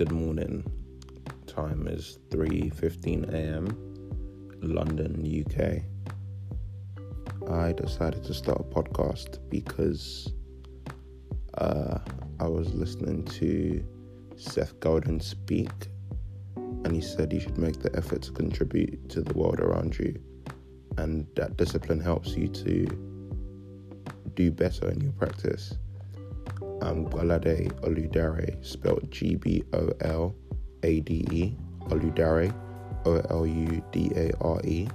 Good morning. Time is 3:15 a.m. London, UK. I decided to start a podcast because uh, I was listening to Seth Godin speak, and he said you should make the effort to contribute to the world around you, and that discipline helps you to do better in your practice. I'm Gbolade Oludare, spelled G B O L A D E, Oludare, O L U D A R E.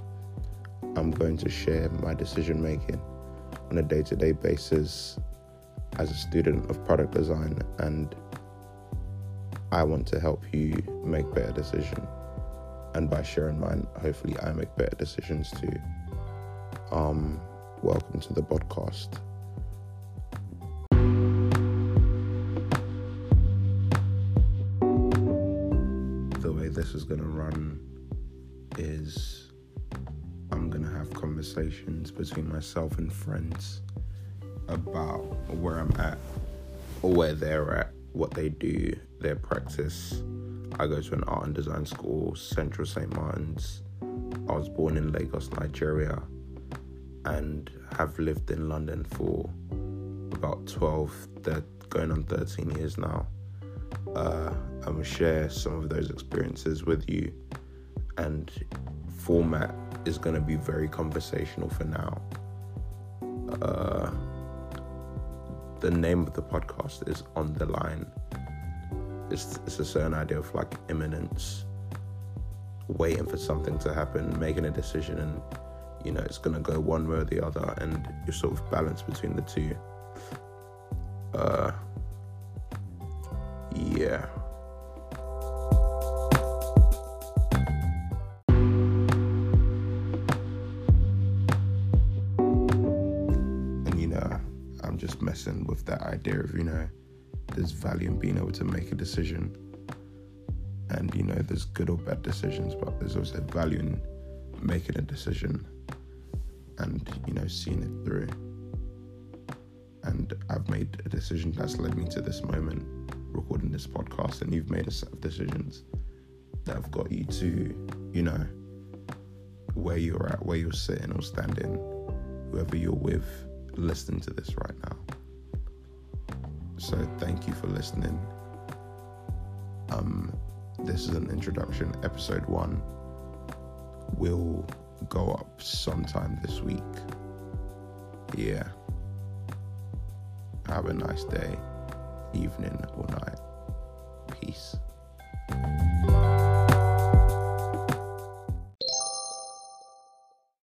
I'm going to share my decision making on a day to day basis as a student of product design, and I want to help you make better decisions. And by sharing mine, hopefully, I make better decisions too. Um, welcome to the podcast. This is going to run is I'm going to have conversations between myself and friends about where I'm at, or where they're at, what they do, their practice. I go to an art and design school, Central St. Martin's. I was born in Lagos, Nigeria, and have lived in London for about 12, thir- going on 13 years now uh, I'm gonna share some of those experiences with you, and format is gonna be very conversational for now. Uh, the name of the podcast is On the Line. It's, it's a certain idea of like imminence, waiting for something to happen, making a decision, and you know it's gonna go one way or the other, and you're sort of balanced between the two. Uh, yeah. And you know, I'm just messing with that idea of, you know, there's value in being able to make a decision. And, you know, there's good or bad decisions, but there's also value in making a decision and, you know, seeing it through. And I've made a decision that's led me to this moment recording this podcast and you've made a set of decisions that have got you to, you know, where you're at, where you're sitting or standing, whoever you're with, listening to this right now. So thank you for listening. Um, this is an introduction, episode one will go up sometime this week. Yeah. Have a nice day, evening or night. Peace.